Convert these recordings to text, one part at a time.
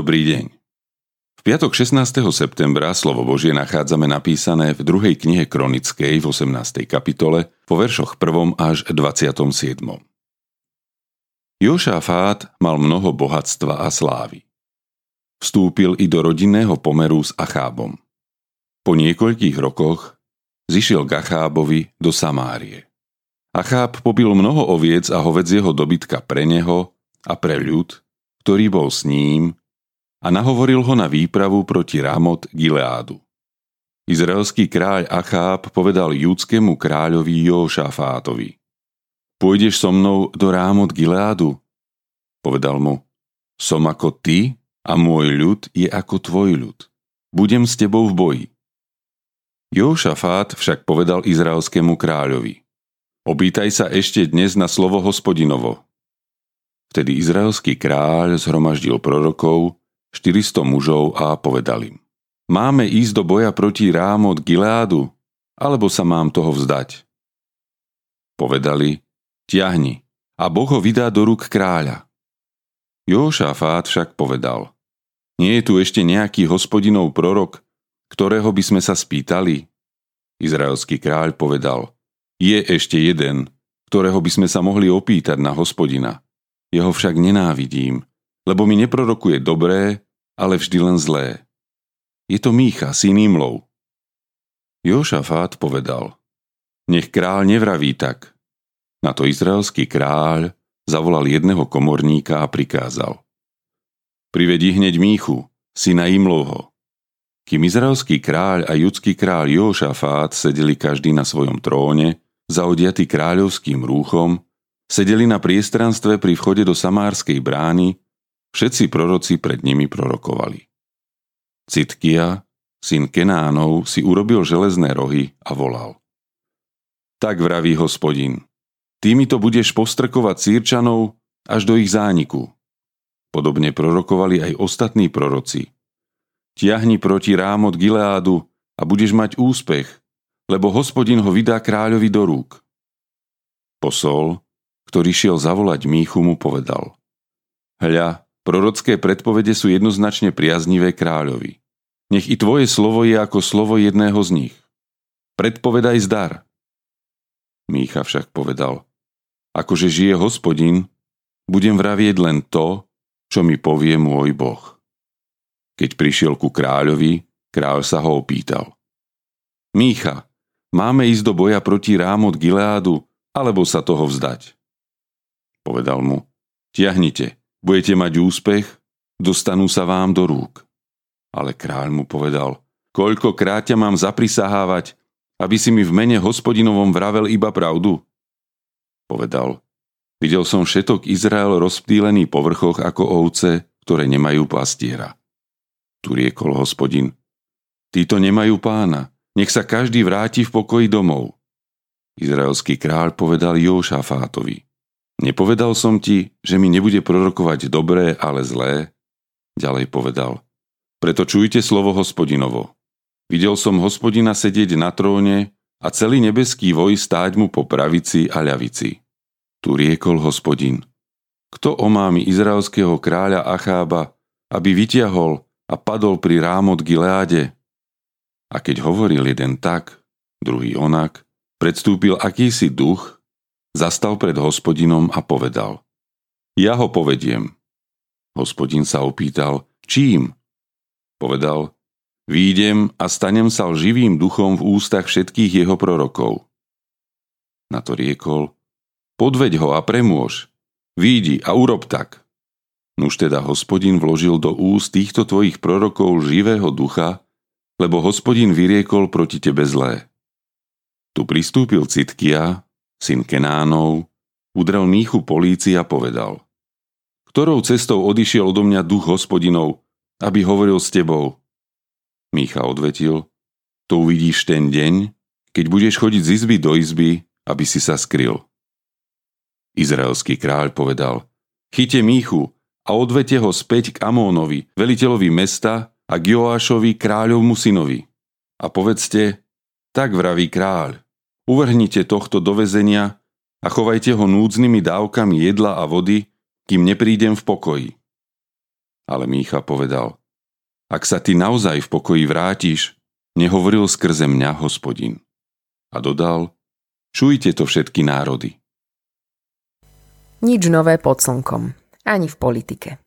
Dobrý deň. V piatok 16. septembra slovo Božie nachádzame napísané v druhej knihe Kronickej v 18. kapitole po veršoch 1. až 27. Jošafát mal mnoho bohatstva a slávy. Vstúpil i do rodinného pomeru s Achábom. Po niekoľkých rokoch zišiel k Achábovi do Samárie. Acháb pobil mnoho oviec a hovedzieho dobytka pre neho a pre ľud, ktorý bol s ním, a nahovoril ho na výpravu proti Ramot Gileádu. Izraelský kráľ Acháb povedal judskému kráľovi Jošafátovi Pôjdeš so mnou do Rámot Gileádu? Povedal mu, som ako ty a môj ľud je ako tvoj ľud. Budem s tebou v boji. Jošafát však povedal izraelskému kráľovi, Opýtaj sa ešte dnes na slovo hospodinovo. Vtedy izraelský kráľ zhromaždil prorokov, 400 mužov a povedal im. Máme ísť do boja proti Rámot Gileádu, alebo sa mám toho vzdať? Povedali, ťahni, a Boh ho vydá do rúk kráľa. Jošafát však povedal, nie je tu ešte nejaký hospodinov prorok, ktorého by sme sa spýtali? Izraelský kráľ povedal, je ešte jeden, ktorého by sme sa mohli opýtať na hospodina. Jeho však nenávidím, lebo mi neprorokuje dobré, ale vždy len zlé. Je to Mícha, syn Imlov. Jošafát povedal, nech kráľ nevraví tak. Na to izraelský kráľ zavolal jedného komorníka a prikázal. Privedi hneď Míchu, syna Imlovho. Kým izraelský kráľ a judský kráľ Jošafát sedeli každý na svojom tróne, zaodiatý kráľovským rúchom, sedeli na priestranstve pri vchode do Samárskej brány, všetci proroci pred nimi prorokovali. Citkia, syn Kenánov, si urobil železné rohy a volal. Tak vraví hospodin, týmito budeš postrkovať sírčanov až do ich zániku. Podobne prorokovali aj ostatní proroci. Tiahni proti rámot Gileádu a budeš mať úspech, lebo hospodin ho vydá kráľovi do rúk. Posol, ktorý šiel zavolať Míchu, mu povedal Hľa, prorocké predpovede sú jednoznačne priaznivé kráľovi. Nech i tvoje slovo je ako slovo jedného z nich. Predpovedaj zdar. Mícha však povedal, akože žije hospodin, budem vravieť len to, čo mi povie môj boh. Keď prišiel ku kráľovi, kráľ sa ho opýtal. Mícha, máme ísť do boja proti Rámot Gileádu, alebo sa toho vzdať? Povedal mu, tiahnite, budete mať úspech, dostanú sa vám do rúk. Ale kráľ mu povedal, koľkokrát ťa mám zaprisahávať, aby si mi v mene hospodinovom vravel iba pravdu? Povedal, videl som všetok Izrael rozptýlený po vrchoch ako ovce, ktoré nemajú pastiera. Tu riekol hospodin, títo nemajú pána, nech sa každý vráti v pokoji domov. Izraelský kráľ povedal Jošafátovi, Nepovedal som ti, že mi nebude prorokovať dobré, ale zlé? Ďalej povedal. Preto čujte slovo hospodinovo. Videl som hospodina sedieť na tróne a celý nebeský voj stáť mu po pravici a ľavici. Tu riekol hospodin. Kto omámi izraelského kráľa Achába, aby vytiahol a padol pri rámot Gileáde? A keď hovoril jeden tak, druhý onak, predstúpil akýsi duch, Zastal pred hospodinom a povedal Ja ho povediem. Hospodin sa opýtal, čím? Povedal, výjdem a stanem sa živým duchom v ústach všetkých jeho prorokov. Na to riekol, podveď ho a premôž, výjdi a urob tak. Nuž teda hospodin vložil do úst týchto tvojich prorokov živého ducha, lebo hospodin vyriekol proti tebe zlé. Tu pristúpil Citkia, syn Kenánov, udrel Míchu polícii a povedal Ktorou cestou odišiel odo mňa duch hospodinov, aby hovoril s tebou? Mícha odvetil To uvidíš ten deň, keď budeš chodiť z izby do izby, aby si sa skryl. Izraelský kráľ povedal Chyte Míchu a odvete ho späť k Amónovi, veliteľovi mesta a k Joášovi kráľovmu synovi. A povedzte, tak vraví kráľ, Uvrhnite tohto do vezenia a chovajte ho núdznymi dávkami jedla a vody, kým neprídem v pokoji. Ale Mícha povedal, ak sa ty naozaj v pokoji vrátiš, nehovoril skrze mňa hospodin. A dodal, čujte to všetky národy. Nič nové pod slnkom, ani v politike.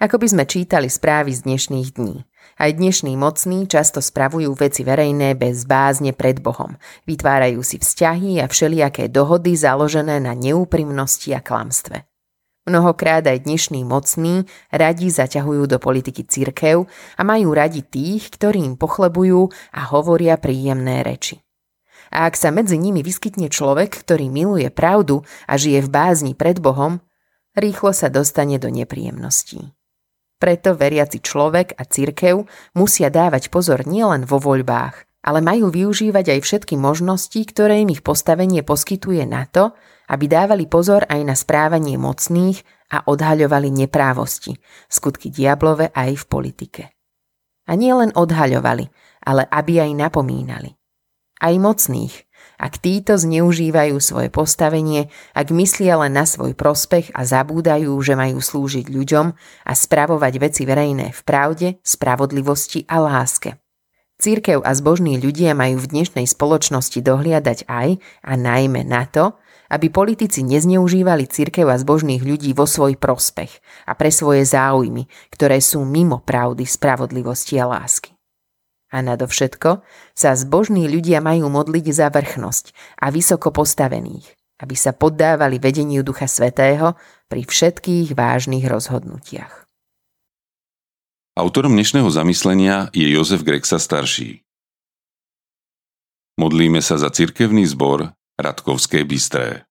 Ako by sme čítali správy z dnešných dní. Aj dnešní mocní často spravujú veci verejné bez bázne pred Bohom. Vytvárajú si vzťahy a všelijaké dohody založené na neúprimnosti a klamstve. Mnohokrát aj dnešní mocní radi zaťahujú do politiky cirkev a majú radi tých, ktorí im pochlebujú a hovoria príjemné reči. A ak sa medzi nimi vyskytne človek, ktorý miluje pravdu a žije v bázni pred Bohom, rýchlo sa dostane do nepríjemností. Preto veriaci človek a cirkev musia dávať pozor nielen vo voľbách, ale majú využívať aj všetky možnosti, ktoré im ich postavenie poskytuje na to, aby dávali pozor aj na správanie mocných a odhaľovali neprávosti, skutky diablove aj v politike. A nie len odhaľovali, ale aby aj napomínali. Aj mocných, ak títo zneužívajú svoje postavenie, ak myslia len na svoj prospech a zabúdajú, že majú slúžiť ľuďom a spravovať veci verejné v pravde, spravodlivosti a láske. Církev a zbožní ľudia majú v dnešnej spoločnosti dohliadať aj a najmä na to, aby politici nezneužívali církev a zbožných ľudí vo svoj prospech a pre svoje záujmy, ktoré sú mimo pravdy, spravodlivosti a lásky. A nadovšetko sa zbožní ľudia majú modliť za vrchnosť a vysoko postavených, aby sa poddávali vedeniu Ducha Svetého pri všetkých vážnych rozhodnutiach. Autorom dnešného zamyslenia je Jozef Grexa starší. Modlíme sa za cirkevný zbor Radkovské Bystré.